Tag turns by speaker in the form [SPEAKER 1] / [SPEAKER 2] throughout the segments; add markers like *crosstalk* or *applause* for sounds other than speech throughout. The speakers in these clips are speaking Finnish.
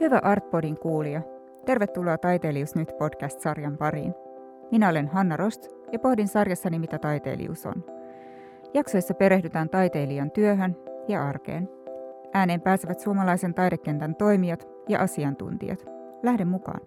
[SPEAKER 1] Hyvä Artpodin kuulija. Tervetuloa Taiteilijuus nyt podcast-sarjan pariin. Minä olen Hanna Rost ja pohdin sarjassani, mitä taiteilijuus on. Jaksoissa perehdytään taiteilijan työhön ja arkeen. Ääneen pääsevät suomalaisen taidekentän toimijat ja asiantuntijat. Lähden mukaan.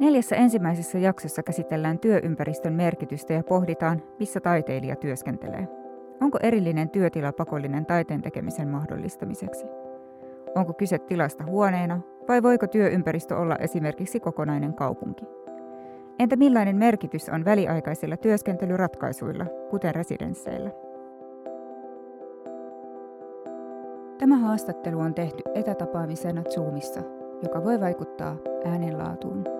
[SPEAKER 1] Neljässä ensimmäisessä jaksossa käsitellään työympäristön merkitystä ja pohditaan, missä taiteilija työskentelee. Onko erillinen työtila pakollinen taiteen tekemisen mahdollistamiseksi? Onko kyse tilasta huoneena vai voiko työympäristö olla esimerkiksi kokonainen kaupunki? Entä millainen merkitys on väliaikaisilla työskentelyratkaisuilla, kuten residensseillä? Tämä haastattelu on tehty etätapaamisena Zoomissa, joka voi vaikuttaa äänenlaatuun.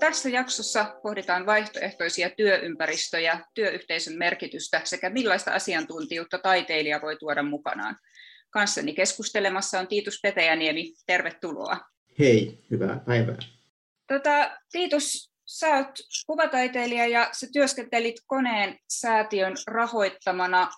[SPEAKER 2] Tässä jaksossa pohditaan vaihtoehtoisia työympäristöjä, työyhteisön merkitystä sekä millaista asiantuntijuutta taiteilija voi tuoda mukanaan. Kanssani keskustelemassa on Tiitus Petäjäniemi. Tervetuloa.
[SPEAKER 3] Hei, hyvää päivää.
[SPEAKER 2] Tota, Tiitus, sä oot kuvataiteilija ja sä työskentelit Koneen säätiön rahoittamana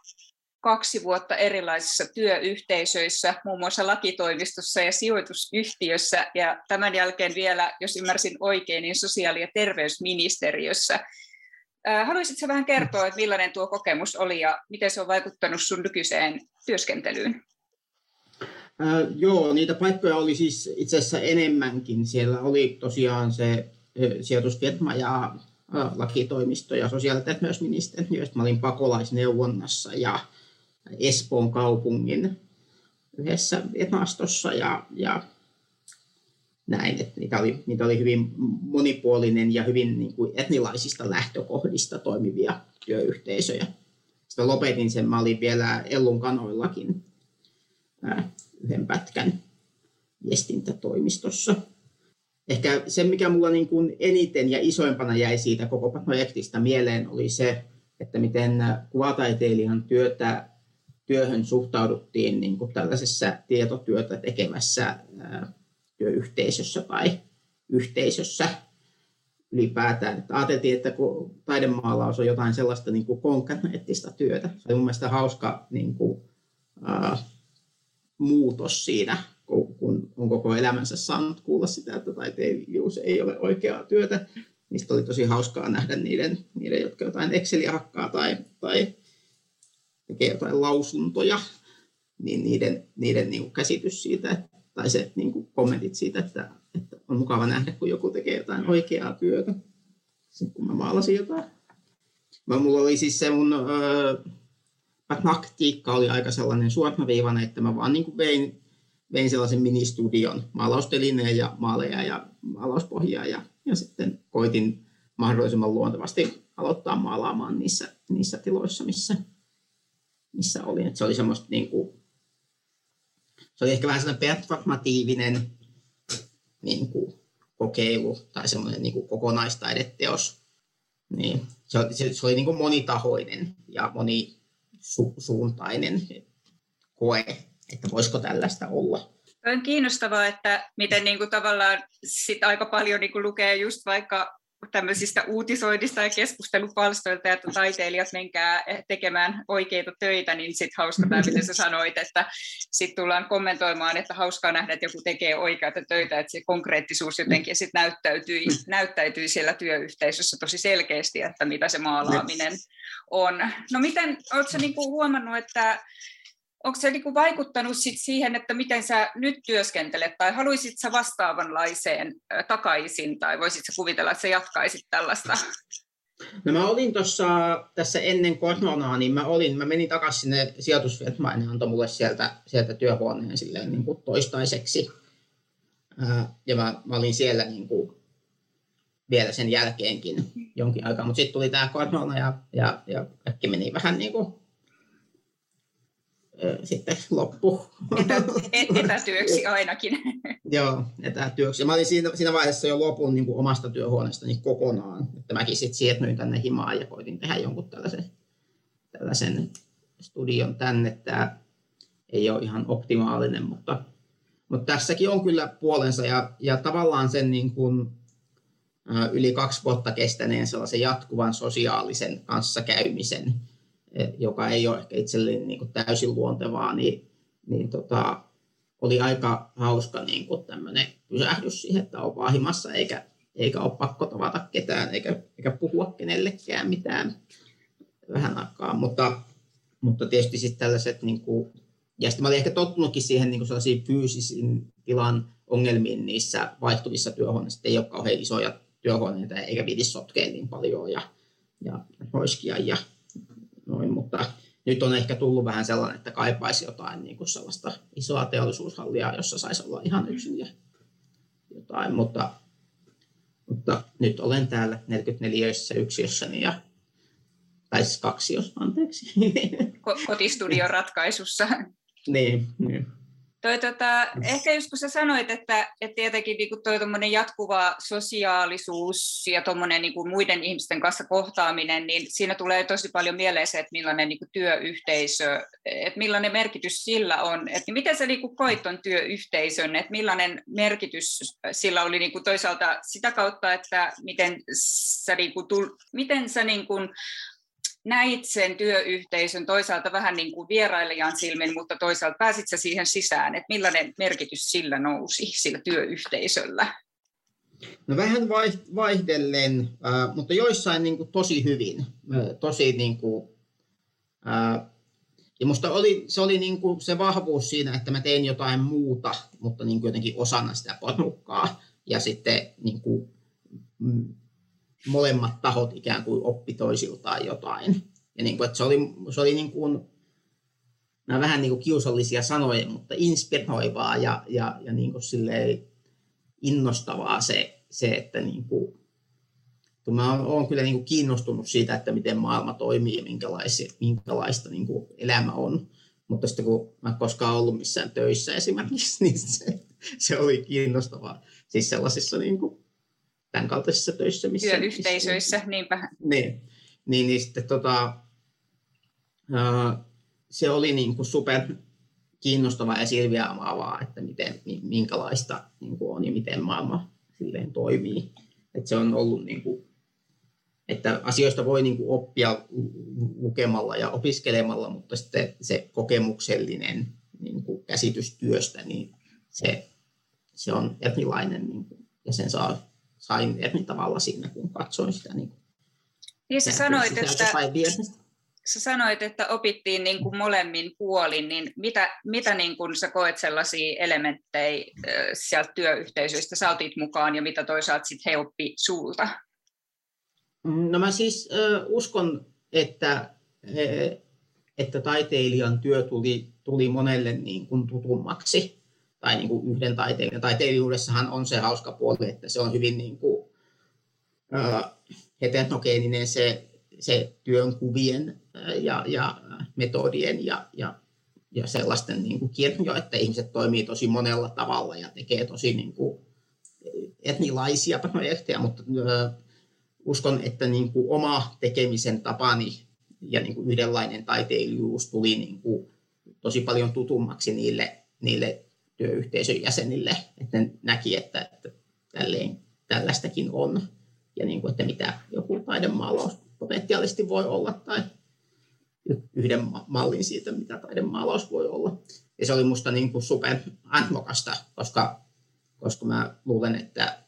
[SPEAKER 2] kaksi vuotta erilaisissa työyhteisöissä, muun muassa lakitoimistossa ja sijoitusyhtiössä, ja tämän jälkeen vielä, jos ymmärsin oikein, niin sosiaali- ja terveysministeriössä. Haluaisitko vähän kertoa, että millainen tuo kokemus oli ja miten se on vaikuttanut sun nykyiseen työskentelyyn?
[SPEAKER 3] Äh, joo, niitä paikkoja oli siis itse asiassa enemmänkin. Siellä oli tosiaan se sijoitusfirma ja lakitoimisto ja sosiaali- ja terveysministeriö. Mä olin pakolaisneuvonnassa ja Espoon kaupungin yhdessä virastossa ja, ja näin, että niitä oli, niitä oli hyvin monipuolinen ja hyvin niin kuin etnilaisista lähtökohdista toimivia työyhteisöjä. Sitten lopetin sen, mä olin vielä Ellun kanoillakin yhden pätkän viestintätoimistossa. Ehkä se, mikä mulla niin kuin eniten ja isoimpana jäi siitä koko projektista mieleen, oli se, että miten kuvataiteilijan työtä työhön suhtauduttiin niin kuin tällaisessa tietotyötä tekemässä työyhteisössä tai yhteisössä ylipäätään. Että ajateltiin, että kun taidemaalaus on jotain sellaista niin kuin konkreettista työtä. Se oli mun mielestä hauska niin kuin, ää, muutos siinä, kun, kun on koko elämänsä saanut kuulla sitä, että taiteilijuus ei ole oikeaa työtä. Niistä oli tosi hauskaa nähdä niiden, niiden jotka jotain Exceliä hakkaa tai, tai tekee jotain lausuntoja, niin niiden, niiden niin kuin käsitys siitä, tai se niin kuin kommentit siitä, että, että on mukava nähdä, kun joku tekee jotain oikeaa työtä, Sitten kun mä maalasin jotain. Mä, mulla oli siis se mun öö, taktiikka oli aika sellainen suoraviivainen, että mä vaan niin kuin vein, vein sellaisen ministudion, maalaustelineen ja maaleja ja maalauspohjaa ja, ja sitten koitin mahdollisimman luontevasti aloittaa maalaamaan niissä, niissä tiloissa, missä, missä olin. Että se oli semmoista niin kuin, se oli ehkä vähän sellainen performatiivinen niin kuin, kokeilu tai semmoinen niin kuin kokonaistaideteos. Niin, se, se, se oli niin kuin monitahoinen ja monisuuntainen koe, että voisiko tällaista olla.
[SPEAKER 2] On kiinnostavaa, että miten niin kuin tavallaan sit aika paljon niin kuin lukee just vaikka tämmöisistä uutisoinnista ja keskustelupalstoilta, että taiteilijat menkää tekemään oikeita töitä, niin sitten hauska tämä, miten sä sanoit, että sitten tullaan kommentoimaan, että hauskaa nähdä, että joku tekee oikeita töitä, että se konkreettisuus jotenkin sitten näyttäytyy, näyttäytyy siellä työyhteisössä tosi selkeästi, että mitä se maalaaminen on. No miten, oletko niinku huomannut, että onko se niinku vaikuttanut sit siihen, että miten sä nyt työskentelet, tai haluaisit sä vastaavanlaiseen takaisin, tai voisit sä kuvitella, että sä jatkaisit tällaista?
[SPEAKER 3] No mä olin tuossa tässä ennen koronaa, niin mä, olin, mä menin takaisin sinne sijoitusfirmaan, ne antoi mulle sieltä, sieltä työhuoneen silleen niin kuin toistaiseksi. ja mä, mä olin siellä niin kuin vielä sen jälkeenkin jonkin aikaa, mutta sitten tuli tämä korona ja, ja, ja kaikki meni vähän niin kuin sitten loppu.
[SPEAKER 2] Etä, etätyöksi ainakin.
[SPEAKER 3] Joo, etätyöksi. Mä olin siinä, siinä vaiheessa jo lopun niin kuin omasta työhuoneestani kokonaan. Että mäkin sitten siirtyin tänne himaan ja koitin tehdä jonkun tällaisen, tällaisen studion tänne. Tämä ei ole ihan optimaalinen, mutta, mutta tässäkin on kyllä puolensa ja, ja tavallaan sen niin kuin, yli kaksi vuotta kestäneen sellaisen jatkuvan sosiaalisen kanssakäymisen, joka ei ole ehkä itselleni niin täysin luontevaa, niin, niin tota, oli aika hauska niin kuin tämmöinen pysähdys siihen, että on vahimassa eikä, eikä ole pakko tavata ketään eikä, eikä puhua kenellekään mitään vähän aikaa. Mutta, mutta tietysti sitten tällaiset, niin kuin, ja sitten mä olin ehkä tottunutkin siihen niin kuin sellaisiin fyysisiin tilan ongelmiin niissä vaihtuvissa työhuoneissa, ei ole kauhean isoja työhuoneita eikä viiti sotkea niin paljon ja, ja roiskia ja noin, mutta nyt on ehkä tullut vähän sellainen, että kaipaisi jotain niin kuin sellaista isoa teollisuushallia, jossa saisi olla ihan yksin ja jotain, mutta, mutta nyt olen täällä 44 yksiössäni ja tai siis kaksi, jos anteeksi.
[SPEAKER 2] Kotistudion ratkaisussa.
[SPEAKER 3] niin, niin.
[SPEAKER 2] Toi, tota, ehkä just kun sä sanoit, että, että tietenkin niin toi jatkuva sosiaalisuus ja niin muiden ihmisten kanssa kohtaaminen, niin siinä tulee tosi paljon mieleen se, että millainen niin kuin työyhteisö, että millainen merkitys sillä on. Että miten sä niin kuin koit ton työyhteisön, että millainen merkitys sillä oli niin kuin toisaalta sitä kautta, että miten sä, niin kuin, miten sä niin kuin, näit sen työyhteisön toisaalta vähän niin kuin vierailijan silmin, mutta toisaalta pääsit sä siihen sisään, että millainen merkitys sillä nousi, sillä työyhteisöllä?
[SPEAKER 3] No vähän vaihdellen, äh, mutta joissain niin kuin tosi hyvin. Äh, tosi niin kuin, äh, ja musta oli, se oli niin kuin se vahvuus siinä, että mä tein jotain muuta, mutta niin kuin jotenkin osana sitä porukkaa. Ja sitten niin kuin, mm, molemmat tahot ikään kuin oppi toisiltaan jotain. Ja niin kuin, että se oli, se oli niin kuin, nämä vähän niin kuin kiusallisia sanoja, mutta inspiroivaa ja, ja, ja niin kuin innostavaa se, se että niin kuin, kun mä olen kyllä niin kuin kiinnostunut siitä, että miten maailma toimii ja minkälaista, minkälaista niin kuin elämä on. Mutta sitten kun mä en koskaan ollut missään töissä esimerkiksi, *laughs* niin se, se oli kiinnostavaa. Siis sellaisissa niin kuin tämän kaltaisissa töissä.
[SPEAKER 2] Missä, Työyhteisöissä, missä, niinpä.
[SPEAKER 3] Niin, niin, niin sitten tota, uh, se oli niin kuin super kiinnostavaa ja silviämaavaa, että miten, minkälaista niin kuin on ja miten maailma silleen toimii. Että se on ollut niin kuin, että asioista voi niin kuin oppia lukemalla ja opiskelemalla, mutta sitten se kokemuksellinen niin kuin käsitys työstä, niin se, se on erilainen niin kuin, ja sen saa sain eri tavalla siinä, kun katsoin sitä. Niin,
[SPEAKER 2] niin sä sanoit, että, sä sanoit, että opittiin niin kuin molemmin puolin, niin mitä, mitä niin kuin sä koet sellaisia elementtejä sieltä työyhteisöistä sä otit mukaan ja mitä toisaalta sitten he oppi sulta?
[SPEAKER 3] No mä siis äh, uskon, että, äh, että taiteilijan työ tuli, tuli monelle niin kuin tutummaksi tai niin kuin yhden taiteilijan. Taiteilijuudessahan on se hauska puoli, että se on hyvin niin kuin, äh, heterogeeninen se, se työnkuvien ja, ja metodien ja, ja, ja sellaisten niin kuin kirjo, että ihmiset toimii tosi monella tavalla ja tekee tosi niin kuin etnilaisia projekteja, mutta äh, uskon, että niin kuin oma tekemisen tapani ja niin kuin yhdenlainen taiteilijuus tuli niin kuin tosi paljon tutummaksi niille, niille työyhteisön jäsenille, että ne näki, että, että tälleen, tällaistakin on ja niin kuin, että mitä joku taidemaalaus potentiaalisesti voi olla tai yhden mallin siitä, mitä taidemaalaus voi olla. Ja se oli musta niin kuin super anmokasta, koska, koska mä luulen, että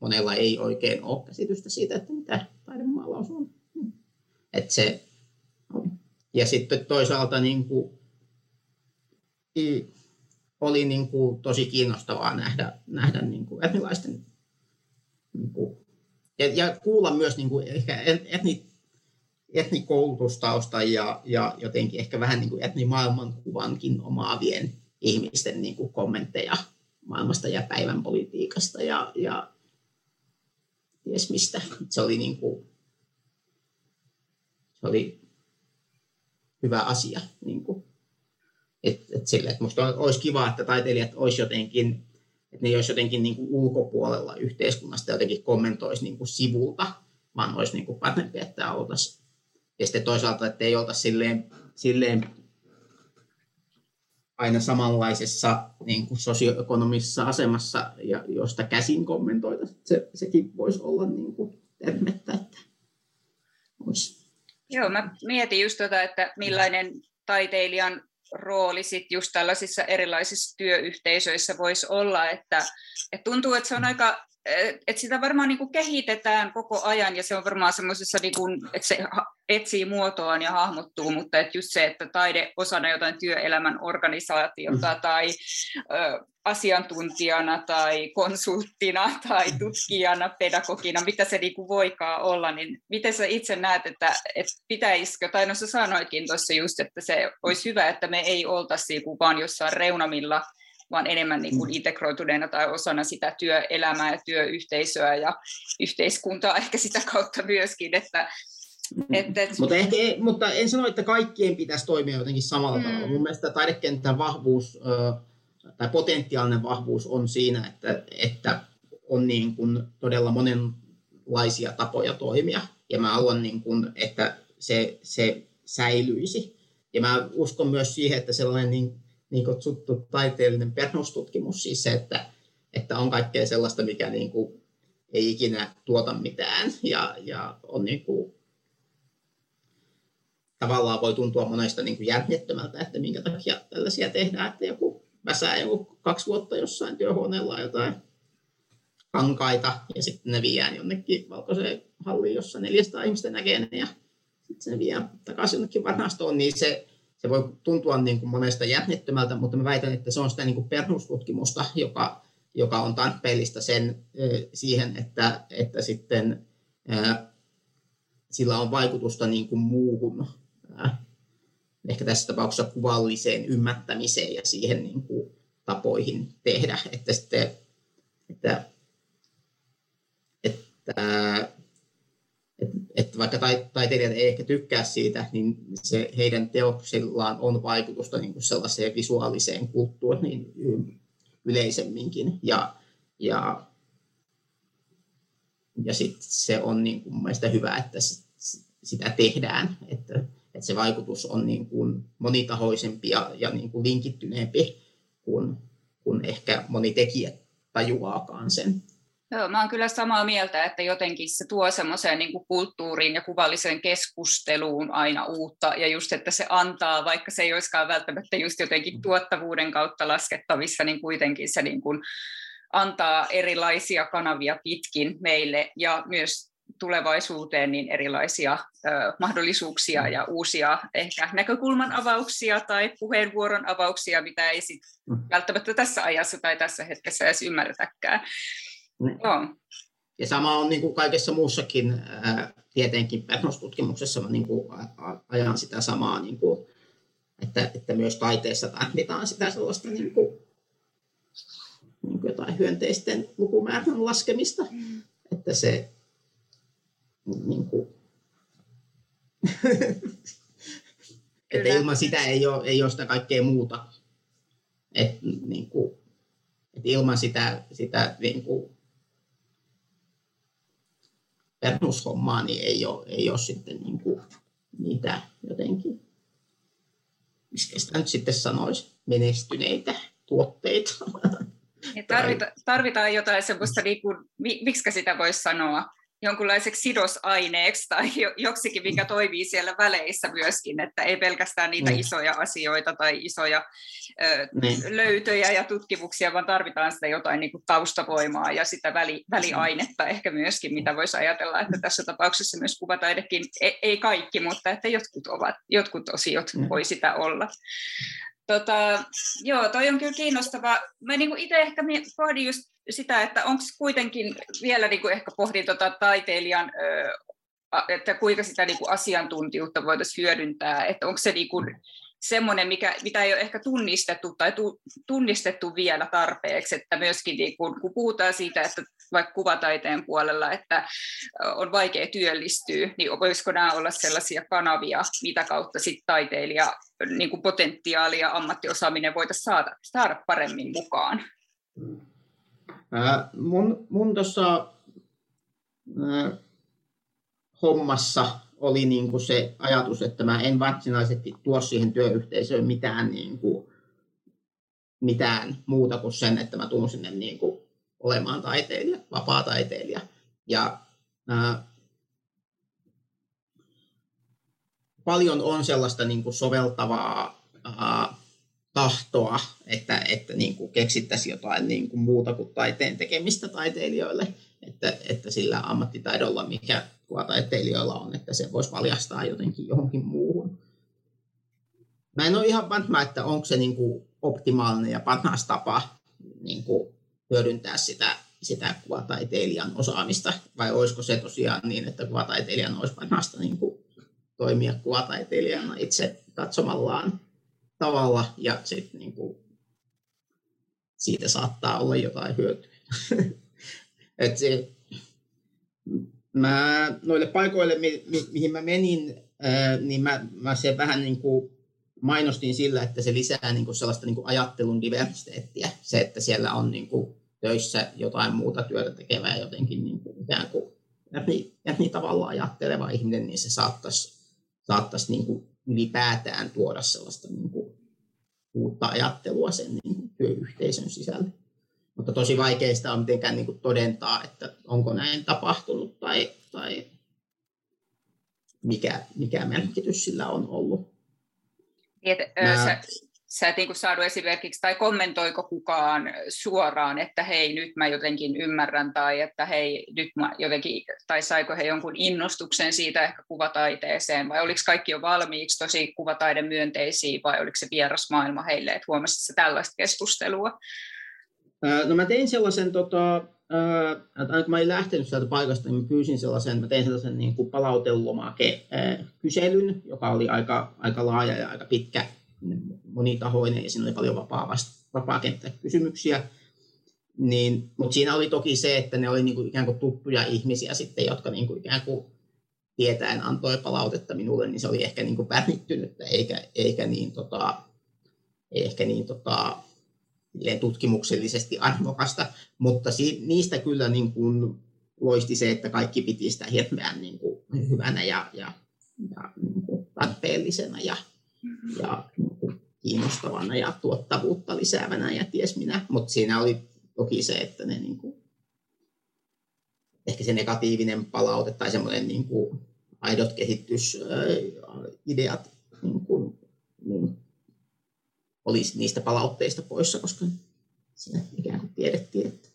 [SPEAKER 3] monella ei oikein ole käsitystä siitä, että mitä taidemaalaus on. Että se, ja sitten toisaalta niin kuin, oli niin kuin tosi kiinnostavaa nähdä, nähdä niin kuin etnilaisten niin kuin, ja, ja kuulla myös niin kuin ehkä etni, etnikoulutustausta ja, ja jotenkin ehkä vähän niin kuin etnimaailmankuvankin omaavien ihmisten niin kuin kommentteja maailmasta ja päivän politiikasta ja, ja ties mistä. Se oli, niin kuin, se oli hyvä asia. Niin kuin. Et, et sille, että musta olisi kiva, että taiteilijat olisi jotenkin, että ne olisi jotenkin niin kuin ulkopuolella yhteiskunnasta jotenkin kommentoisi niin kuin sivulta, vaan olisi niin kuin parempi, että oltaisiin. Ja sitten toisaalta, että ei oltaisi silleen, silleen aina samanlaisessa niin kuin sosioekonomisessa asemassa, ja josta käsin kommentoida. Se, sekin voisi olla niin kuin termettä, että olisi.
[SPEAKER 2] Joo, mä mietin just tota, että millainen taiteilijan rooli sit just tällaisissa erilaisissa työyhteisöissä voisi olla, että, että tuntuu, että se on aika että sitä varmaan niin kuin kehitetään koko ajan ja se on varmaan semmoisessa, niin kuin, että se etsii muotoaan ja hahmottuu, mutta että just se, että taide osana jotain työelämän organisaatiota mm. tai ö, asiantuntijana tai konsulttina tai mm. tutkijana, pedagogina, mitä se niin kuin voikaan olla, niin miten sä itse näet, että, että pitäisikö, tai no sä sanoikin tuossa just, että se olisi hyvä, että me ei oltaisi niin vaan jossain reunamilla vaan enemmän niin kuin mm. integroituneena tai osana sitä työelämää ja työyhteisöä ja yhteiskuntaa ehkä sitä kautta myöskin, että
[SPEAKER 3] mm. et, et... Mutta, ehkä, mutta en sano, että kaikkien pitäisi toimia jotenkin samalla mm. tavalla. Mun mielestä taidekentän vahvuus tai potentiaalinen vahvuus on siinä, että, että on niin kuin todella monenlaisia tapoja toimia. Ja mä haluan, niin kuin, että se, se säilyisi. Ja mä uskon myös siihen, että sellainen niin niin kutsuttu taiteellinen perustutkimus, siis se, että, että on kaikkea sellaista, mikä niin kuin ei ikinä tuota mitään ja, ja on niin kuin, tavallaan voi tuntua monesta niin kuin jännittömältä, että minkä takia tällaisia tehdään, että joku väsää joku kaksi vuotta jossain työhuoneella jotain kankaita ja sitten ne viedään jonnekin valkoiseen halliin, jossa 400 ihmistä näkee ne ja sitten ne viedään takaisin jonnekin varastoon, niin se se voi tuntua niin kuin monesta jännittömältä, mutta mä väitän, että se on sitä niin kuin perustutkimusta, joka, joka on tarpeellista sen, siihen, että, että sitten sillä on vaikutusta niin kuin muuhun, ehkä tässä tapauksessa kuvalliseen ymmärtämiseen ja siihen niin kuin tapoihin tehdä, että, sitten, että, että että, vaikka taiteilijat ei ehkä tykkää siitä, niin se heidän teoksillaan on vaikutusta niin kuin sellaiseen visuaaliseen kulttuuriin yleisemminkin. Ja, ja, ja sit se on niin kuin mielestä hyvä, että sitä tehdään, että, että se vaikutus on niin kuin monitahoisempi ja, ja niin kuin linkittyneempi kuin, kuin ehkä moni tekijä tajuaakaan sen.
[SPEAKER 2] Joo, mä oon kyllä samaa mieltä, että jotenkin se tuo semmoiseen niin kulttuuriin ja kuvalliseen keskusteluun aina uutta, ja just, että se antaa, vaikka se ei olisikaan välttämättä just jotenkin tuottavuuden kautta laskettavissa, niin kuitenkin se niin kuin antaa erilaisia kanavia pitkin meille, ja myös tulevaisuuteen niin erilaisia ö, mahdollisuuksia ja uusia ehkä näkökulman avauksia tai puheenvuoron avauksia, mitä ei sit mm. välttämättä tässä ajassa tai tässä hetkessä edes ymmärretäkään. Joo.
[SPEAKER 3] Ja sama on niin kuin kaikessa muussakin ää, tietenkin perustutkimuksessa, mä niin kuin ajan sitä samaa, niin kuin, että, että myös taiteessa tarvitaan sitä sellaista niin kuin, niin kuin jotain hyönteisten lukumäärän laskemista, mm. että se niin kuin, *laughs* että ilman sitä ei ole, ei ole sitä kaikkea muuta. Et, niin kuin, et ilman sitä, sitä niin kuin, perushommaa, niin ei ole, ei ole sitten niin kuin niitä jotenkin, miksi sitä nyt sitten sanoisi, menestyneitä tuotteita.
[SPEAKER 2] Ja tarvita, tarvitaan jotain semmoista, niin kuin, miksi sitä voisi sanoa, jonkunlaiseksi sidosaineeksi tai joksikin, mikä toimii siellä väleissä myöskin, että ei pelkästään niitä mm. isoja asioita tai isoja ö, mm. löytöjä ja tutkimuksia, vaan tarvitaan sitä jotain niin kuin taustavoimaa ja sitä väli, väliainetta ehkä myöskin, mitä voisi ajatella, että tässä tapauksessa myös kuvataidekin, ei, ei kaikki, mutta että jotkut, ovat, jotkut osiot mm. voi sitä olla. Tota, joo, toi on kyllä kiinnostava. Mä niin itse ehkä pohdin just sitä, että onko kuitenkin vielä niin kuin ehkä pohdin tota taiteilijan, että kuinka sitä niin kuin asiantuntijuutta voitaisiin hyödyntää, että onko se niin kuin semmoinen, mikä, mitä ei ole ehkä tunnistettu tai tu, tunnistettu vielä tarpeeksi, että myöskin niin kun, kun puhutaan siitä, että vaikka kuvataiteen puolella, että on vaikea työllistyä, niin voisiko nämä olla sellaisia kanavia, mitä kautta sitten taiteilija niin kuin potentiaali ja ammattiosaaminen voitaisiin saada, saada paremmin mukaan?
[SPEAKER 3] Mun mun tuossa hommassa oli niin kuin se ajatus, että mä en varsinaisesti tuo siihen työyhteisöön mitään niin kuin mitään muuta kuin sen, että mä tuun sinne niin kuin olemaan taiteilija, vapaa-taiteilija. Ja ää, paljon on sellaista niin kuin soveltavaa ää, tahtoa, että, että niin kuin keksittäisiin jotain niin kuin muuta kuin taiteen tekemistä taiteilijoille, että, että sillä ammattitaidolla, mikä taiteilijoilla on, että se voisi valjastaa jotenkin johonkin muuhun. Mä en ole ihan varma, että onko se niin kuin optimaalinen ja paras tapa niin kuin hyödyntää sitä, sitä kuvataiteilijan osaamista, vai olisiko se tosiaan niin, että kuvataiteilijan olisi parasta niin kuin toimia kuvataiteilijana itse katsomallaan tavalla, ja sitten niin kuin, siitä saattaa olla jotain hyötyä. *laughs* Et se, mä noille paikoille, mi, mi, mihin mä menin, ää, niin mä, mä se vähän niin kuin mainostin sillä, että se lisää niin kuin sellaista niin kuin ajattelun diversiteettiä. Se, että siellä on niin kuin töissä jotain muuta työtä tekevää jotenkin niin kuin ikään kuin eri, eri tavalla ajatteleva ihminen, niin se saattaisi, saattaisi niin kuin ylipäätään tuoda sellaista niin uutta ajattelua sen niin kuin työyhteisön sisälle. Mutta tosi vaikea sitä on mitenkään niin kuin todentaa, että onko näin tapahtunut tai, tai mikä, mikä merkitys sillä on ollut.
[SPEAKER 2] Niin, että, Mä... sä, sä et niin saanut esimerkiksi, tai kommentoiko kukaan suoraan, että hei, nyt mä jotenkin ymmärrän, tai että hei, nyt mä jotenkin, tai saiko he jonkun innostuksen siitä ehkä kuvataiteeseen, vai oliko kaikki jo valmiiksi tosi kuvataidemyönteisiä, vai oliko se vieras maailma heille, että huomasitko tällaista keskustelua?
[SPEAKER 3] No mä tein sellaisen, tota, että kun mä olin lähtenyt sieltä paikasta, niin mä pyysin sellaisen, mä tein sellaisen niin kuin palautelomake kyselyn, joka oli aika, aika laaja ja aika pitkä, monitahoinen ja siinä oli paljon vapaa, vapaa kenttä kysymyksiä. Niin, mutta siinä oli toki se, että ne oli niin kuin ikään kuin tuttuja ihmisiä sitten, jotka niin kuin ikään kuin tietäen antoi palautetta minulle, niin se oli ehkä niin kuin eikä, eikä niin, tota, ehkä niin tota, tutkimuksellisesti arvokasta, mutta niistä kyllä niin kuin loisti se, että kaikki piti sitä hirveän niin kuin hyvänä ja, ja, ja niin kuin tarpeellisena ja, ja kiinnostavana ja tuottavuutta lisäävänä ja ties minä, mutta siinä oli toki se, että ne niin kuin, ehkä se negatiivinen palaute tai semmoinen niin kuin aidot kehitysideat niin kuin, niin olisi niistä palautteista poissa, koska siinä ikään kuin tiedettiin, että...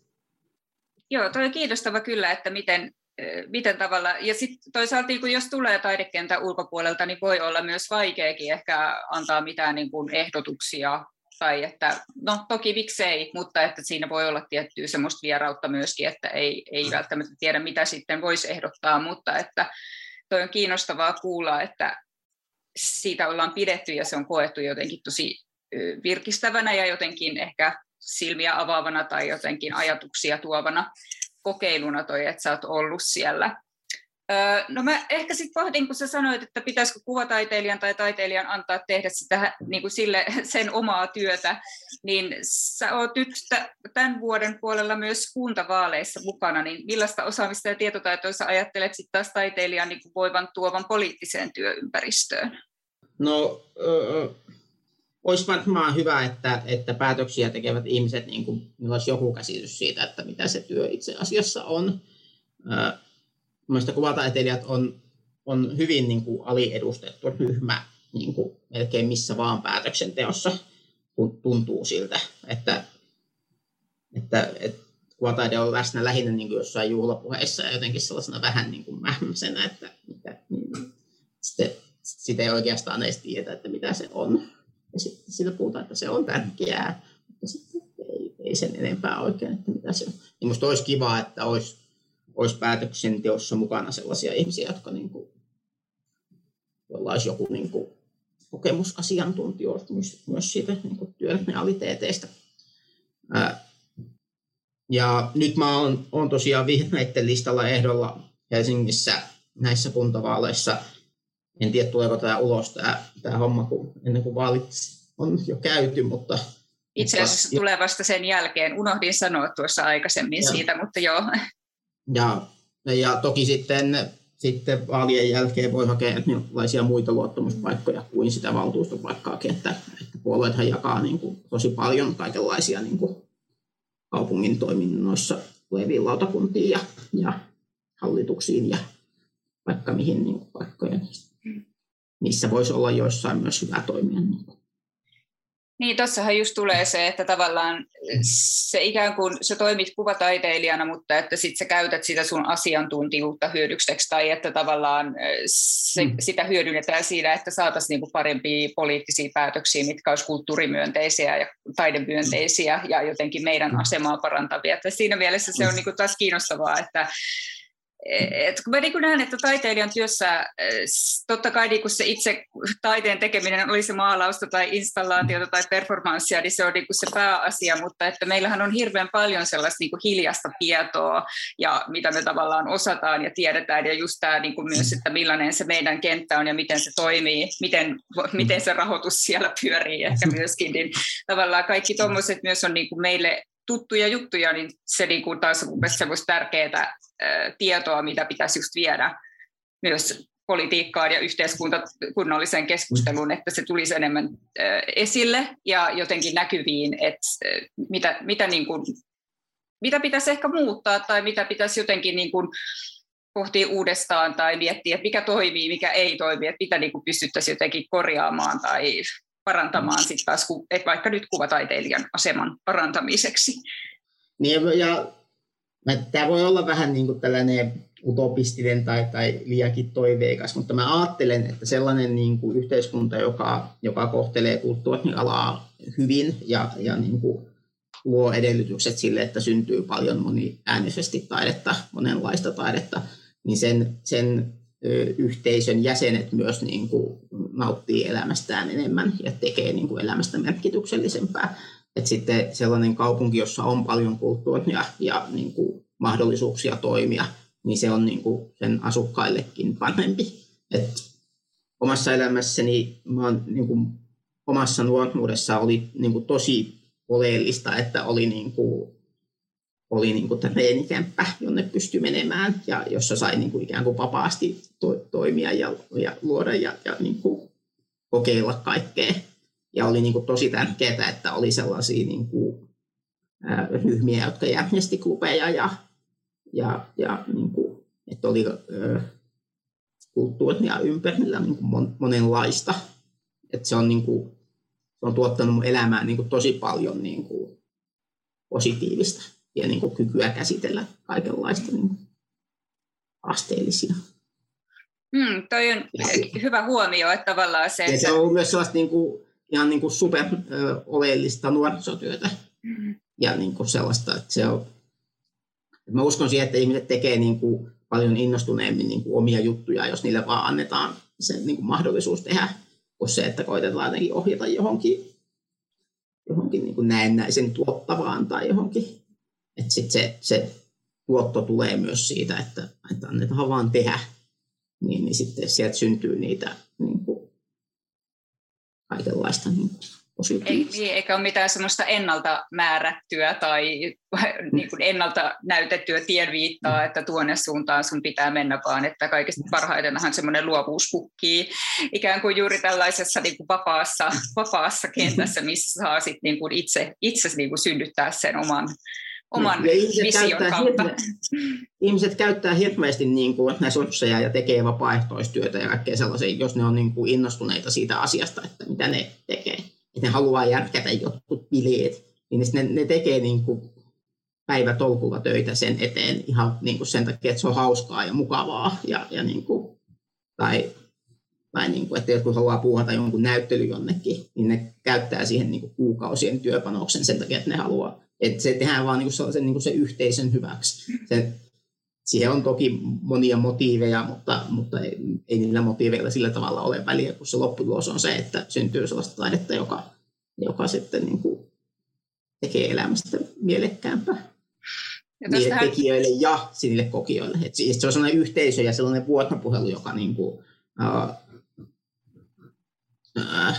[SPEAKER 2] Joo, toi on kiinnostava kyllä, että miten, miten tavalla, ja sitten toisaalta niin jos tulee taidekentän ulkopuolelta, niin voi olla myös vaikeakin ehkä antaa mitään niin kuin ehdotuksia, tai että, no toki miksei, mutta että siinä voi olla tiettyä semmoista vierautta myöskin, että ei, ei välttämättä tiedä, mitä sitten voisi ehdottaa, mutta että toi on kiinnostavaa kuulla, että siitä ollaan pidetty ja se on koettu jotenkin tosi virkistävänä ja jotenkin ehkä silmiä avaavana tai jotenkin ajatuksia tuovana kokeiluna toi, että sä oot ollut siellä. No mä ehkä sitten pohdin, kun sä sanoit, että pitäisikö kuvataiteilijan tai taiteilijan antaa tehdä sitä niin kuin sille, *laughs* sen omaa työtä, niin sä oot nyt tämän vuoden puolella myös kuntavaaleissa mukana, niin millaista osaamista ja tietotaitoa sä ajattelet sitten taas taiteilijan niin voivan tuovan poliittiseen työympäristöön?
[SPEAKER 3] No, olisi varmaan hyvä, että, että päätöksiä tekevät ihmiset, niin kuin, olisi joku käsitys siitä, että mitä se työ itse asiassa on. Mielestäni kuvataiteilijat on, on hyvin niin kuin, aliedustettu ryhmä niin kuin, melkein missä vaan päätöksenteossa, kun tuntuu siltä, että, että, että kuvataide on läsnä lähinnä niin kuin jossain juhlapuheissa ja jotenkin sellaisena vähän niin kuin mähmäisenä, että, että niin, sitten, sitä ei oikeastaan edes tiedä, että mitä se on. Ja sitten siitä puhutaan, että se on tärkeää, mutta sitten ei, ei sen enempää oikein, että mitä se on. Niin musta olisi kiva, että olisi, olisi päätöksenteossa mukana sellaisia ihmisiä, jotka niin kuin, jolla olisi joku niin kuin, kokemusasiantuntijuus myös, myös siitä niin kuin työn realiteeteista. Ää, ja nyt mä oon, oon tosiaan vihreiden listalla ehdolla Helsingissä näissä kuntavaaleissa – en tiedä tuleeko tämä ulos tämä, tämä homma, kun ennen kuin vaalit on jo käyty, mutta...
[SPEAKER 2] Itse asiassa mutta, tulee vasta sen jälkeen. Unohdin sanoa tuossa aikaisemmin ja, siitä, mutta joo.
[SPEAKER 3] Ja, ja toki sitten, sitten vaalien jälkeen voi hakea erilaisia muita luottamuspaikkoja kuin sitä valtuustopaikkaa, että, että puolueethan jakaa niin kuin, tosi paljon kaikenlaisia niin kuin, kaupungin toiminnoissa tuleviin lautakuntiin ja, ja hallituksiin ja vaikka mihin niin kuin, paikkoja. Niissä voisi olla joissain myös hyvä toimia.
[SPEAKER 2] Niin tuossahan just tulee se, että tavallaan se ikään kuin sä toimit kuvataiteilijana, mutta että sit sä käytät sitä sun asiantuntijuutta hyödykseksi tai että tavallaan se, mm. sitä hyödynnetään siinä, että saataisiin niinku parempia poliittisia päätöksiä, mitkä olisi kulttuurimyönteisiä ja taidemyönteisiä ja jotenkin meidän mm. asemaa parantavia. Että siinä mielessä se on niinku taas kiinnostavaa, että et kun mä niin näen, että taiteilijan työssä totta kai niin se itse taiteen tekeminen, oli se maalausta tai installaatiota tai performanssia, niin se on niin se pääasia, mutta että meillähän on hirveän paljon sellaista niin hiljasta tietoa ja mitä me tavallaan osataan ja tiedetään ja just tämä niin myös, että millainen se meidän kenttä on ja miten se toimii, miten, miten se rahoitus siellä pyörii ehkä myöskin, niin tavallaan kaikki tuommoiset myös on niin meille tuttuja juttuja, niin se niin kuin taas on semmoista tärkeää tietoa, mitä pitäisi just viedä myös politiikkaan ja yhteiskuntakunnalliseen keskusteluun, että se tulisi enemmän esille ja jotenkin näkyviin, että mitä, mitä, niin kuin, mitä pitäisi ehkä muuttaa tai mitä pitäisi jotenkin niin kuin pohtia uudestaan tai miettiä, että mikä toimii, mikä ei toimi, että mitä niin kuin pystyttäisiin jotenkin korjaamaan tai parantamaan sitten taas, että vaikka nyt kuvataiteilijan aseman parantamiseksi.
[SPEAKER 3] Niin, ja tämä voi olla vähän niin kuin tällainen utopistinen tai, tai liiankin toiveikas, mutta mä ajattelen, että sellainen niin kuin yhteiskunta, joka, joka kohtelee kulttuurialaa hyvin ja, ja niin kuin luo edellytykset sille, että syntyy paljon moniäänisesti taidetta, monenlaista taidetta, niin sen, sen yhteisön jäsenet myös niin kuin nauttii elämästään enemmän ja tekee niin kuin elämästä merkityksellisempää. Et sitten sellainen kaupunki, jossa on paljon kulttuuria ja niin kuin mahdollisuuksia toimia, niin se on niin kuin sen asukkaillekin parempi. Et omassa elämässäni mä oon, niin kuin, omassa nuoruudessa oli niin kuin, tosi oleellista, että oli niin kuin, oli niin kuin treenikämppä, jonne pystyi menemään ja jossa sai niin kuin ikään kuin vapaasti to, toimia ja, ja luoda ja, ja niin kuin kokeilla kaikkea. Ja oli niin kuin tosi tärkeää, että oli sellaisia niin kuin, ää, ryhmiä, jotka järjesti klubeja ja, ja, ja niin kuin, että oli kulttuuria ympärillä niin kuin monenlaista. Että se on, niin kuin, se on tuottanut elämään niin kuin tosi paljon niin kuin positiivista ja niin kuin kykyä käsitellä kaikenlaista niin asteellisia.
[SPEAKER 2] Hmm, toi on hyvä huomio, että tavallaan se...
[SPEAKER 3] Ja se on myös sellaista niin kuin, ihan niin kuin super ö, oleellista nuorisotyötä. Mm. Ja niin kuin sellaista, että se on... Mä uskon siihen, että ihmiset tekee niin kuin paljon innostuneemmin niin kuin omia juttuja, jos niille vaan annetaan se niin kuin mahdollisuus tehdä, kuin se, että koitetaan jotenkin ohjata johonkin, johonkin niin kuin näennäisen tuottavaan tai johonkin että sit se, se tuotto tulee myös siitä, että, että annetaan vaan tehdä, niin, niin sitten sieltä syntyy niitä niin kuin, kaikenlaista niin kuin,
[SPEAKER 2] ei, niin, eikä ole mitään semmoista ennalta määrättyä tai *laughs* niin kuin ennalta näytettyä tienviittaa, että tuonne suuntaan sun pitää mennä, vaan että kaikista parhaitenhan semmoinen luovuus kukkii ikään kuin juuri tällaisessa niin kuin vapaassa, vapaassa kentässä, missä saa sit niin kuin itse, itse niin kuin synnyttää sen oman oman ja ihmiset vision kautta. Hirve,
[SPEAKER 3] ihmiset käyttää hirveästi niin kuin resursseja ja tekee vapaaehtoistyötä ja kaikkea sellaisia, jos ne on niin kuin innostuneita siitä asiasta, että mitä ne tekee. Että ne haluaa järkätä jotkut bileet, niin ne, ne tekee niin kuin päivätolkulla töitä sen eteen ihan niin kuin sen takia, että se on hauskaa ja mukavaa. Ja, ja niin kuin, tai tai niin kuin, että jotkut haluaa puuhata jonkun näyttely jonnekin, niin ne käyttää siihen niin kuin kuukausien työpanoksen sen takia, että ne haluaa että se tehdään vaan niin niin se yhteisön hyväksi. Se, siihen on toki monia motiiveja, mutta, mutta ei, ei niillä motiiveilla sillä tavalla ole väliä, kun se lopputulos on se, että syntyy sellaista taidetta, joka, joka sitten niin kuin tekee elämästä mielekkäämpää. Ja niille tähän... tekijöille ja niille kokijoille. Et siis se on sellainen yhteisö ja sellainen vuoropuhelu, joka niin kuin, uh, uh,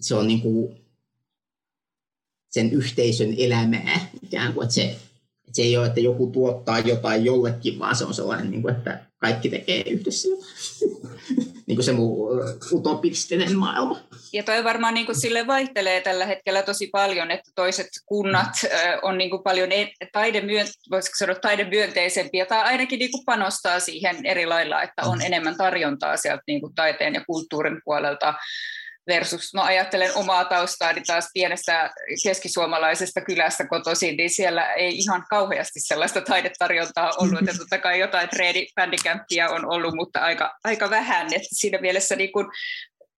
[SPEAKER 3] se on niin kuin sen yhteisön elämää ikään kuin, että se, että se ei ole, että joku tuottaa jotain jollekin, vaan se on sellainen, niin kuin, että kaikki tekee yhdessä jotain. *laughs* niin kuin se muu utopistinen maailma.
[SPEAKER 2] Ja toi varmaan niin kuin sille vaihtelee tällä hetkellä tosi paljon, että toiset kunnat on niin kuin paljon taidemyön, voisiko sanoa taidemyönteisempiä tai ainakin niin kuin panostaa siihen eri lailla, että on mm. enemmän tarjontaa sieltä niin kuin taiteen ja kulttuurin puolelta versus, mä ajattelen omaa taustaani taas pienestä keskisuomalaisesta kylästä kotoisin, niin siellä ei ihan kauheasti sellaista taidetarjontaa ollut, että totta kai jotain treeni on ollut, mutta aika, aika vähän, että siinä mielessä niin kun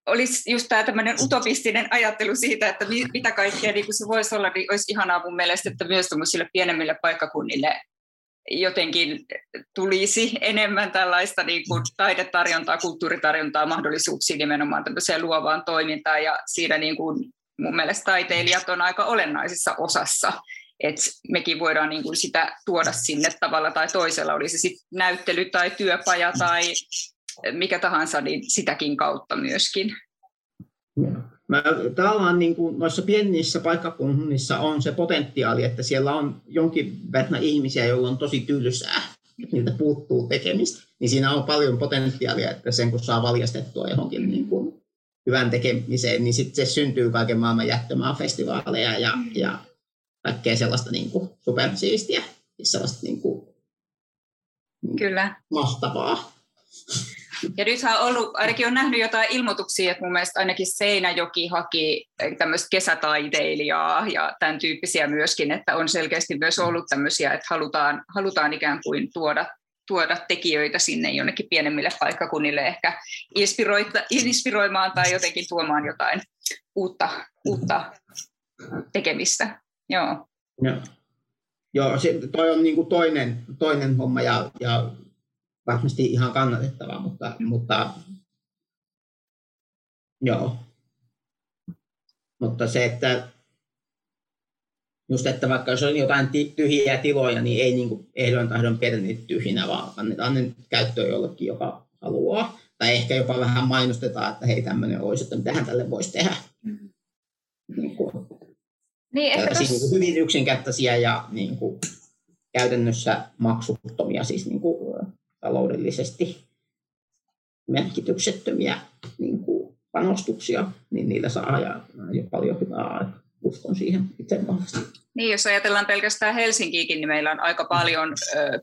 [SPEAKER 2] olisi just tämä tämmöinen utopistinen ajattelu siitä, että mitä kaikkea niin se voisi olla, niin olisi ihanaa mun mielestä, että myös pienemmille paikkakunnille jotenkin tulisi enemmän tällaista niin kuin taidetarjontaa, kulttuuritarjontaa, mahdollisuuksia nimenomaan tämmöiseen luovaan toimintaan. Ja siinä niin kuin mun mielestä taiteilijat on aika olennaisessa osassa, että mekin voidaan niin kuin sitä tuoda sinne tavalla tai toisella, oli se sitten näyttely tai työpaja tai mikä tahansa, niin sitäkin kautta myöskin.
[SPEAKER 3] Mä, tavallaan niin kuin noissa pienissä paikkakunnissa on se potentiaali, että siellä on jonkin verran ihmisiä, joilla on tosi tylsää, että niiltä puuttuu tekemistä. Niin siinä on paljon potentiaalia, että sen kun saa valjastettua johonkin niin kuin hyvän tekemiseen, niin sitten se syntyy kaiken maailman jättämään festivaaleja ja, ja kaikkea sellaista niin kuin supersiistiä, siis sellaista niin kuin,
[SPEAKER 2] Kyllä.
[SPEAKER 3] mahtavaa.
[SPEAKER 2] Ja nythän on ollut, ainakin on nähnyt jotain ilmoituksia, että mun mielestä ainakin Seinäjoki haki tämmöistä kesätaiteilijaa ja tämän tyyppisiä myöskin, että on selkeästi myös ollut tämmöisiä, että halutaan, halutaan ikään kuin tuoda, tuoda tekijöitä sinne jonnekin pienemmille paikkakunnille ehkä inspiroimaan tai jotenkin tuomaan jotain uutta, uutta tekemistä. Joo.
[SPEAKER 3] Joo, Joo se, toi on niin kuin toinen, toinen homma ja, ja varmasti ihan kannatettavaa, mutta, mutta joo. Mutta se, että just, että vaikka jos on jotain tyhjiä tiloja, niin ei niin ehdoin tahdon pidä niitä tyhjinä, vaan annetaan ne käyttöön jollekin, joka haluaa. Tai ehkä jopa vähän mainostetaan, että hei tämmöinen olisi, että mitähän tälle voisi tehdä. Mm. Niin, kuin, niin ehkä tos... niin hyvin yksinkertaisia ja niin kuin, käytännössä maksuttomia, siis niin kuin, taloudellisesti merkityksettömiä niin kuin panostuksia, niin niillä saa ja, ja paljon hyvää uskon siihen itse vahvasti.
[SPEAKER 2] Niin, jos ajatellaan pelkästään Helsinkiikin, niin meillä on aika paljon, ö,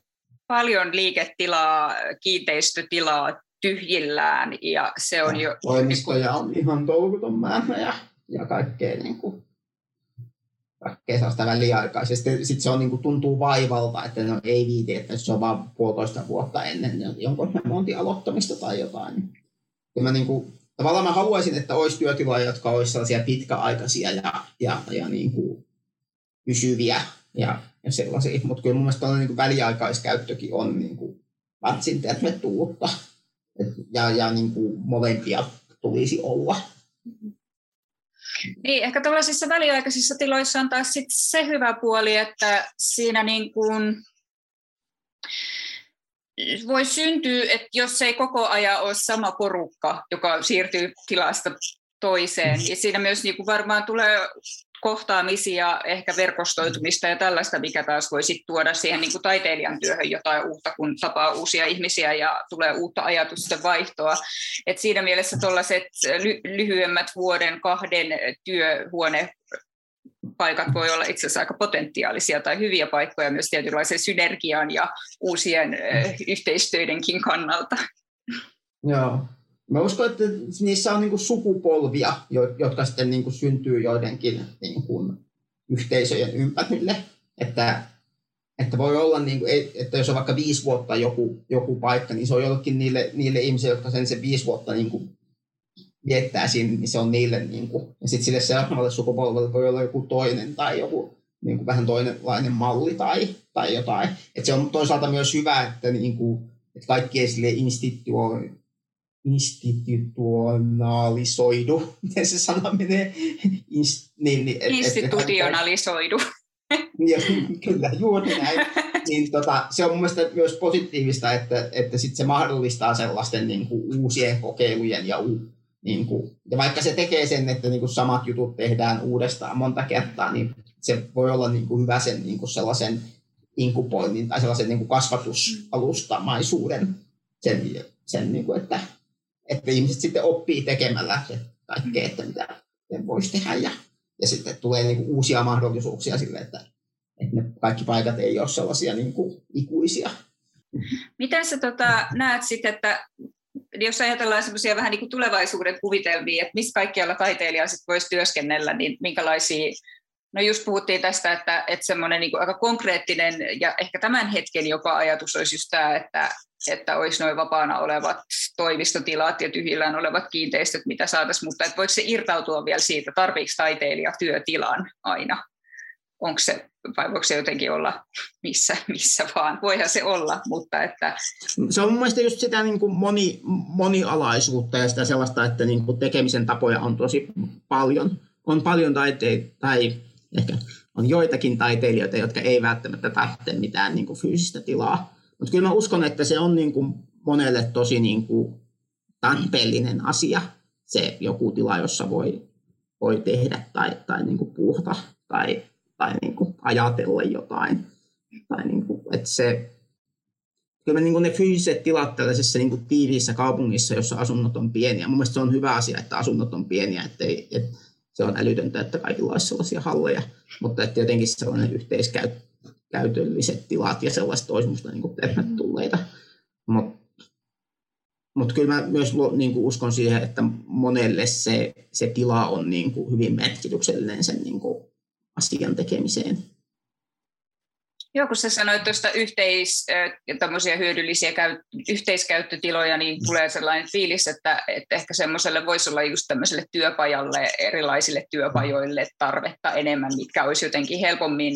[SPEAKER 2] paljon liiketilaa, kiinteistötilaa tyhjillään ja se on jo...
[SPEAKER 3] Toimistoja on ihan tolkuton määrä ja, ja kaikkea niin kuin, kesästä väliaikaisesti. Sitten se on, niin kuin, tuntuu vaivalta, että no, ei viiti, että se on vain puolitoista vuotta ennen jonkun remontin aloittamista tai jotain. Ja mä, niin kuin, tavallaan mä haluaisin, että olisi työtiloja, jotka olisi sellaisia pitkäaikaisia ja, ja, ja niin kuin, pysyviä ja, ja sellaisia. Mutta kyllä mun mielestä niin kuin väliaikaiskäyttökin on niin kuin, varsin tervetullutta. Et, ja ja niin kuin, molempia tulisi olla.
[SPEAKER 2] Niin, ehkä tällaisissa väliaikaisissa tiloissa on taas sit se hyvä puoli, että siinä niin kuin voi syntyä, että jos ei koko ajan ole sama porukka, joka siirtyy tilasta toiseen, niin siinä myös niin kuin varmaan tulee kohtaamisia, ehkä verkostoitumista ja tällaista, mikä taas voi sitten tuoda siihen niin kuin taiteilijan työhön jotain uutta, kun tapaa uusia ihmisiä ja tulee uutta ajatusten vaihtoa. Et siinä mielessä tuollaiset ly- lyhyemmät vuoden, kahden työhuone paikat voi olla itse asiassa aika potentiaalisia tai hyviä paikkoja myös tietynlaisen synergian ja uusien yhteistyöidenkin kannalta.
[SPEAKER 3] Joo, Mä uskon, että niissä on niin kuin sukupolvia, jotka sitten niin kuin syntyy joidenkin niin kuin yhteisöjen ympärille. Että, että voi olla, niin kuin, että jos on vaikka viisi vuotta joku, joku paikka, niin se on jollekin niille, niille ihmisille, jotka sen, sen viisi vuotta niin kuin viettää siinä, niin se on niille. Niin kuin, ja sitten sille seuraavalle sukupolvelle voi olla joku toinen tai joku niin kuin vähän toinenlainen malli tai, tai jotain. Et se on toisaalta myös hyvä, että, niin kuin, että kaikki ei sille instituo, institutionalisoidu, *laughs* miten se sana menee?
[SPEAKER 2] Inst, niin, niin, et, Institutionalisoidu. *laughs*
[SPEAKER 3] Ja, kyllä, juuri näin. *laughs* niin, tota, se on mun mielestä myös positiivista, että, että sit se mahdollistaa sellaisten niin kuin, uusien kokeilujen ja, niin kuin, ja vaikka se tekee sen, että niin kuin, samat jutut tehdään uudestaan monta kertaa, niin se voi olla niin kuin, hyvä sen niin kuin, sellaisen inkupoinnin tai sellaisen niin kuin kasvatusalustamaisuuden sen, sen niin kuin, että että ihmiset sitten oppii tekemällä kaikkea, että mitä voisi tehdä ja, ja sitten tulee niin kuin uusia mahdollisuuksia sille, että, että ne kaikki paikat ei ole sellaisia niin kuin ikuisia.
[SPEAKER 2] Miten sä tota, näet sitten, että jos ajatellaan semmoisia vähän niin kuin tulevaisuuden kuvitelmia, että missä kaikkialla taiteilija sitten voisi työskennellä, niin minkälaisia No just puhuttiin tästä, että, että semmoinen niin aika konkreettinen ja ehkä tämän hetken jopa ajatus olisi just tämä, että, että olisi noin vapaana olevat toimistotilat ja tyhjillään olevat kiinteistöt, mitä saataisiin, mutta että voiko se irtautua vielä siitä, tarviiko taiteilija työtilan aina? Onko se, vai voiko se jotenkin olla missä, missä vaan? Voihan se olla, mutta että...
[SPEAKER 3] Se on mun mielestä just sitä niin kuin moni, monialaisuutta ja sitä sellaista, että niin kuin tekemisen tapoja on tosi paljon. On paljon taiteita, tai ehkä on joitakin taiteilijoita, jotka ei välttämättä tarvitse mitään niin kuin fyysistä tilaa. Mutta kyllä mä uskon, että se on niin kuin monelle tosi niin kuin tarpeellinen asia, se joku tila, jossa voi, voi tehdä tai, tai niin kuin puhta tai, tai niin kuin ajatella jotain. Tai niin kuin, että se, kyllä niin kuin ne fyysiset tilat tällaisessa niin kuin tiiviissä kaupungissa, jossa asunnot on pieniä. Mun se on hyvä asia, että asunnot on pieniä, ettei, että se on älytöntä, että kaikilla olisi sellaisia halleja, mutta että jotenkin sellainen yhteiskäytölliset tilat ja sellaiset olisi minusta niin tervetulleita. Mutta mut kyllä mä myös niin kuin uskon siihen, että monelle se, se tila on niin kuin hyvin merkityksellinen sen niin kuin asian tekemiseen.
[SPEAKER 2] Joo, kun sä sanoit tuosta yhteis, hyödyllisiä käy, yhteiskäyttötiloja, niin tulee sellainen fiilis, että, että ehkä semmoiselle voisi olla just tämmöiselle työpajalle, erilaisille työpajoille tarvetta enemmän, mitkä olisi jotenkin helpommin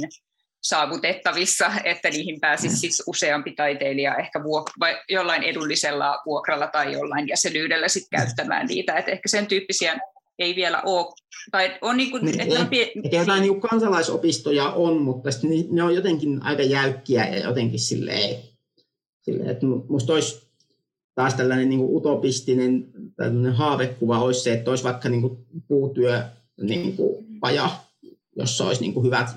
[SPEAKER 2] saavutettavissa, että niihin pääsisi mm. siis useampi taiteilija ehkä vuok- vai jollain edullisella vuokralla tai jollain jäsenyydellä sitten käyttämään niitä. Että ehkä sen tyyppisiä ei vielä ole. Tai on niin kuin,
[SPEAKER 3] ne, että on pie- että jotain niin kansalaisopistoja on, mutta ne on jotenkin aika jäykkiä ja jotenkin silleen, silleen että musta olisi taas tällainen niin kuin utopistinen tällainen haavekuva olisi se, että olisi vaikka niin kuin puutyö niin kuin paja, jossa olisi niin kuin hyvät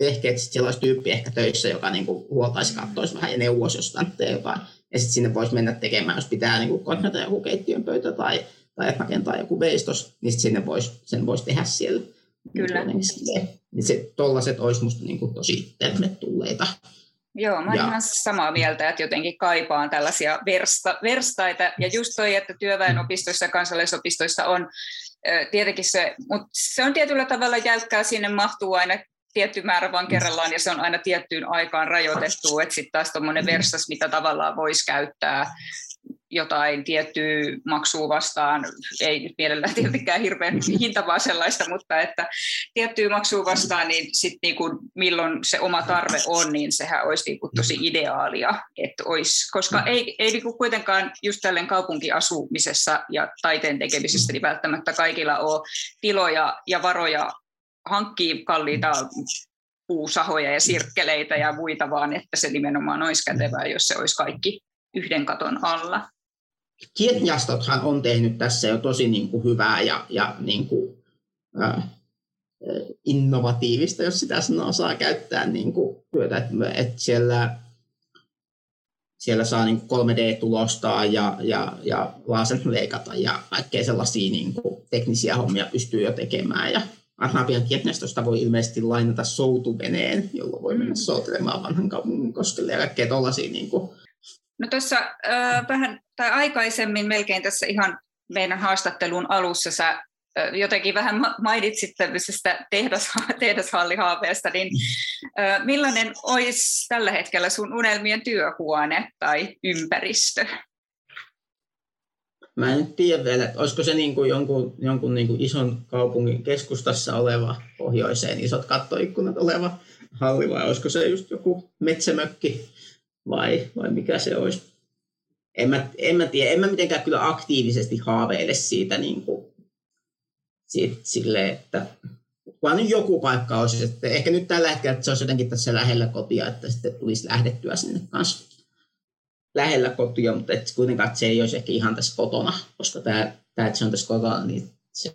[SPEAKER 3] vehkeet, sitten siellä olisi tyyppi ehkä töissä, joka niin kuin huoltaisi, kattoisi vähän ja neuvoisi, jos jotain. Ja sitten sinne voisi mennä tekemään, jos pitää niin kuin korjata joku keittiön pöytä tai tai rakentaa joku veistos, niin sinne vois, sen voisi tehdä siellä.
[SPEAKER 2] Kyllä. Niin,
[SPEAKER 3] niin se, tollaset olisi musta niin kuin tosi tervetulleita.
[SPEAKER 2] Joo, mä olen ihan samaa mieltä, että jotenkin kaipaan tällaisia versta, verstaita. Ja just toi, että työväenopistoissa ja kansalaisopistoissa on tietenkin se, mutta se on tietyllä tavalla jäykkää, sinne mahtuu aina tietty määrä vaan kerrallaan ja se on aina tiettyyn aikaan rajoitettu, että sitten taas tuommoinen verstas, mitä tavallaan voisi käyttää jotain tiettyä maksua vastaan, ei nyt mielellään tietenkään hirveän hintavaa sellaista, mutta että tiettyä maksua vastaan, niin sitten niinku, milloin se oma tarve on, niin sehän olisi niinku tosi ideaalia, että olisi, koska ei, ei niinku kuitenkaan just tälleen kaupunkiasumisessa ja taiteen tekemisessä niin välttämättä kaikilla ole tiloja ja varoja hankkii kalliita puusahoja ja sirkkeleitä ja muita, vaan että se nimenomaan olisi kätevää, jos se olisi kaikki yhden katon alla.
[SPEAKER 3] Kietjastothan on tehnyt tässä jo tosi niin kuin hyvää ja, ja niin kuin, äh, innovatiivista, jos sitä sanoo saa käyttää niin kuin työtä. Että et siellä, siellä saa niin 3D-tulostaa ja, ja, ja leikata ja kaikkea sellaisia niin kuin teknisiä hommia pystyy jo tekemään. Ja Arnabian kietnestosta voi ilmeisesti lainata soutuveneen, jolla voi mennä mm. soutelemaan vanhan kaupungin koskelle ja kaikkea tuollaisia niin kuin,
[SPEAKER 2] No tuossa äh, vähän tai aikaisemmin melkein tässä ihan meidän haastattelun alussa sä äh, jotenkin vähän mainitsit tämmöisestä tehdas, *laughs* tehdashallihaaveesta, niin äh, millainen olisi tällä hetkellä sun unelmien työhuone tai ympäristö?
[SPEAKER 3] Mä en tiedä vielä, että olisiko se niin kuin jonkun, jonkun niin kuin ison kaupungin keskustassa oleva, pohjoiseen isot kattoikkunat oleva halli, vai olisiko se just joku metsämökki vai, vai mikä se olisi. En mä, en mä tiedä, en mä mitenkään kyllä aktiivisesti haaveile siitä, niin kuin, siitä sille, että vaan nyt joku paikka olisi. Että ehkä nyt tällä hetkellä että se olisi jotenkin tässä lähellä kotia, että sitten tulisi lähdettyä sinne kanssa lähellä kotia, mutta et kuitenkaan että se ei olisi ehkä ihan tässä kotona, koska tämä, tämä että se on tässä kotona, niin se,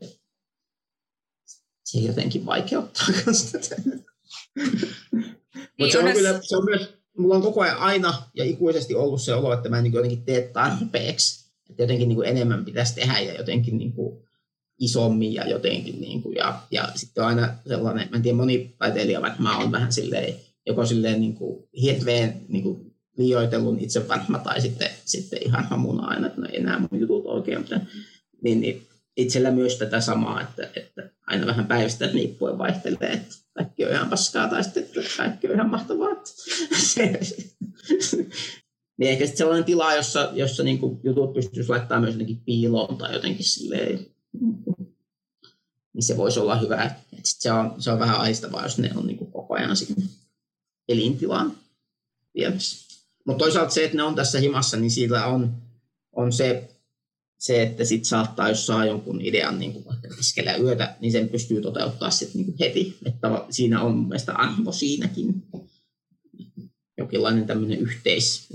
[SPEAKER 3] se jotenkin vaikeuttaa *laughs* tätä. Mutta se on, kyllä, se on myös mulla on koko ajan aina ja ikuisesti ollut se olo, että mä en niin jotenkin tee tarpeeksi Että jotenkin niin enemmän pitäisi tehdä ja jotenkin niin kuin isommin ja jotenkin. Niin kuin, ja, ja sitten on aina sellainen, mä en tiedä, moni taiteilija varmaan on vähän silleen, joko silleen niin kuin hirveän niin kuin liioitellun itse varma tai sitten, sitten ihan hamuna aina, että no ei enää mun jutut oikein, mutta niin, niin itsellä myös tätä samaa, että, että aina vähän päivästä riippuen vaihtelee, että kaikki on ihan paskaa tai sitten että kaikki on ihan mahtavaa. *laughs* niin ehkä sitten sellainen tila, jossa, jossa niin kuin jutut pystyisi laittamaan myös jotenkin piiloon tai jotenkin silleen, niin se voisi olla hyvä. Että sit se, on, se on vähän aistavaa, jos ne on niin kuin koko ajan siinä elintilaan viemässä. Mutta toisaalta se, että ne on tässä himassa, niin siitä on, on se, se, että sit saattaa, jos saa jonkun idean niin kuin vaikka keskellä yötä, niin sen pystyy toteuttaa sit niin kuin heti. Että siinä on mun mielestä arvo siinäkin. Jokinlainen tämmöinen yhteis,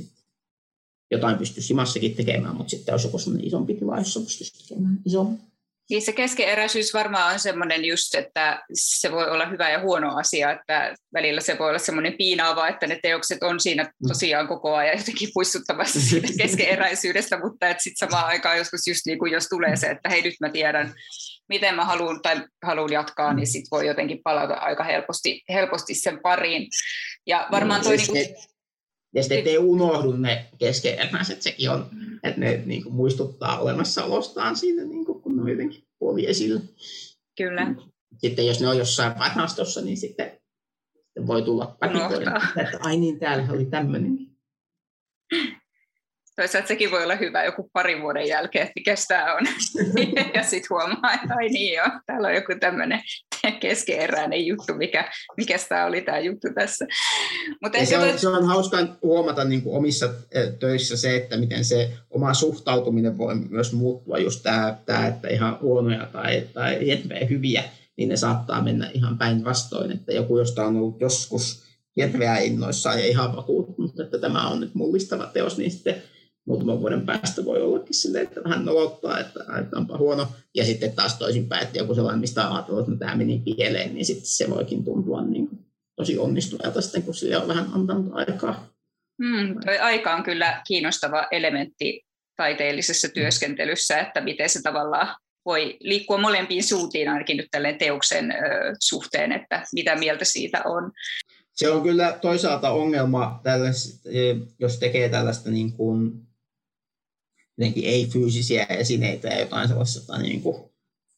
[SPEAKER 3] jotain pystyisi himassakin tekemään, mutta sitten olisi joku sellainen isompi tila, jossa pystyisi tekemään isompi.
[SPEAKER 2] Niin se keskeeräisyys varmaan on semmoinen just, että se voi olla hyvä ja huono asia, että välillä se voi olla semmoinen piinaava, että ne teokset on siinä mm. tosiaan koko ajan jotenkin puissuttamassa *laughs* siitä keskeeräisyydestä, mutta että sitten samaan aikaan joskus just niin kuin jos tulee se, että hei nyt mä tiedän, miten mä haluan tai haluan jatkaa, niin sitten voi jotenkin palata aika helposti, helposti sen pariin. Ja varmaan toi... Niin, niin kuin,
[SPEAKER 3] ja sitten ettei unohdu ne keskeneräiset, sekin on, että ne niin kuin, muistuttaa olemassaolostaan siinä, niin kuin, ne on jotenkin puoli esillä.
[SPEAKER 2] Kyllä.
[SPEAKER 3] Sitten jos ne on jossain varastossa, niin sitten, sitten voi tulla patikoida, että ai niin, täällä oli tämmöinen. *laughs*
[SPEAKER 2] Toisaalta sekin voi olla hyvä joku parin vuoden jälkeen, että mikä tämä on. *laughs* ja sitten huomaa, että ai niin joo, täällä on joku tämmöinen keskeeräinen juttu, mikä, mikä tämä oli tämä juttu tässä.
[SPEAKER 3] Mutta se, on, se on hauska huomata niin kuin omissa eh, töissä se, että miten se oma suhtautuminen voi myös muuttua. Just tämä, tämä että ihan huonoja tai, tai hyviä, niin ne saattaa mennä ihan päinvastoin. Että joku, josta on ollut joskus hirveä innoissaan ja ihan vakuuttunut, että tämä on nyt mullistava teos, niin sitten muutaman vuoden päästä voi ollakin silleen, että vähän nolottaa, että, että onpa huono. Ja sitten taas toisinpäin, että joku sellainen, mistä ajatellut, että tämä meni pieleen, niin sitten se voikin tuntua niin kuin tosi onnistuneelta sitten, kun sille on vähän antanut aikaa.
[SPEAKER 2] Hmm, toi aika on kyllä kiinnostava elementti taiteellisessa työskentelyssä, että miten se tavallaan voi liikkua molempiin suuntiin ainakin nyt tälleen teoksen ö, suhteen, että mitä mieltä siitä on.
[SPEAKER 3] Se on kyllä toisaalta ongelma, jos tekee tällaista niin kuin jotenkin ei-fyysisiä esineitä ja jotain sellaista, niin kuin,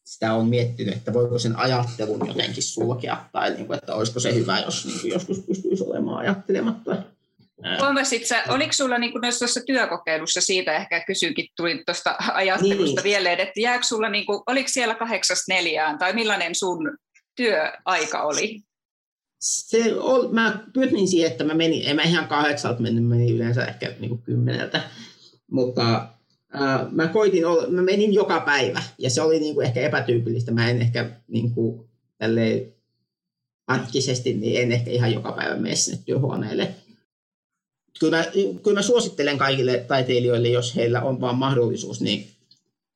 [SPEAKER 3] sitä on miettinyt, että voiko sen ajattelun jotenkin sulkea, tai niin kuin, että olisiko se hyvä, jos niin kuin joskus pystyisi olemaan ajattelematta.
[SPEAKER 2] Huomasit sä, oliko sulla niin kuin tuossa työkokeilussa siitä, ehkä kysynkin, tuli tuosta ajattelusta niin. vielä, että jääkö sulla, niin kuin, oliko siellä kahdeksasta neljään, tai millainen sun työaika oli?
[SPEAKER 3] Se oli, mä pyrin siihen, että mä menin, en mä ihan kahdeksalta mennyt, menin yleensä ehkä niin kuin kymmeneltä, mutta mä koitin olla, mä menin joka päivä ja se oli niin kuin ehkä epätyypillistä. Mä en ehkä niin kuin, tälleen arkisesti, niin en ehkä ihan joka päivä mene sinne työhuoneelle. Kyllä mä, kyllä mä suosittelen kaikille taiteilijoille, jos heillä on vaan mahdollisuus, niin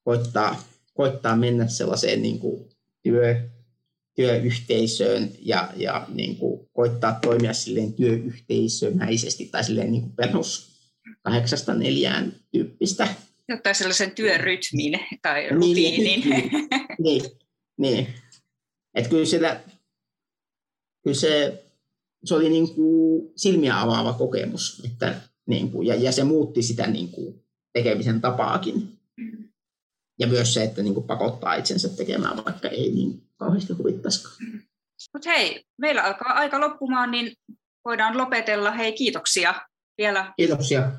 [SPEAKER 3] koittaa, koittaa mennä sellaiseen niin kuin työ, työyhteisöön ja, ja niin kuin koittaa toimia silleen työyhteisömäisesti tai silleen niin kuin perus kahdeksasta neljään tyyppistä
[SPEAKER 2] ottaa sellaisen työrytmin tai niin, rutiinin. Niin,
[SPEAKER 3] niin, niin, niin. Että kyllä, siellä, kyllä se, se oli niin kuin silmiä avaava kokemus, että, niin kuin, ja, ja se muutti sitä niin kuin tekemisen tapaakin. Ja myös se, että niin kuin pakottaa itsensä tekemään, vaikka ei niin kauheasti huvittaisikaan.
[SPEAKER 2] Mutta hei, meillä alkaa aika loppumaan, niin voidaan lopetella. Hei, kiitoksia vielä.
[SPEAKER 3] Kiitoksia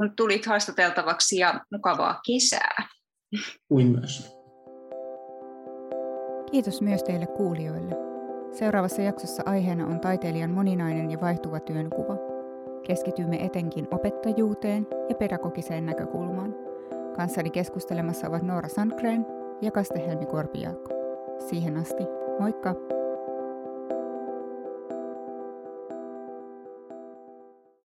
[SPEAKER 2] kun tulit haastateltavaksi ja mukavaa kesää.
[SPEAKER 3] Kuin myös.
[SPEAKER 1] Kiitos myös teille kuulijoille. Seuraavassa jaksossa aiheena on taiteilijan moninainen ja vaihtuva työnkuva. Keskitymme etenkin opettajuuteen ja pedagogiseen näkökulmaan. Kanssani keskustelemassa ovat Noora Sandgren ja Kaste Helmi Korpiaakko. Siihen asti, moikka!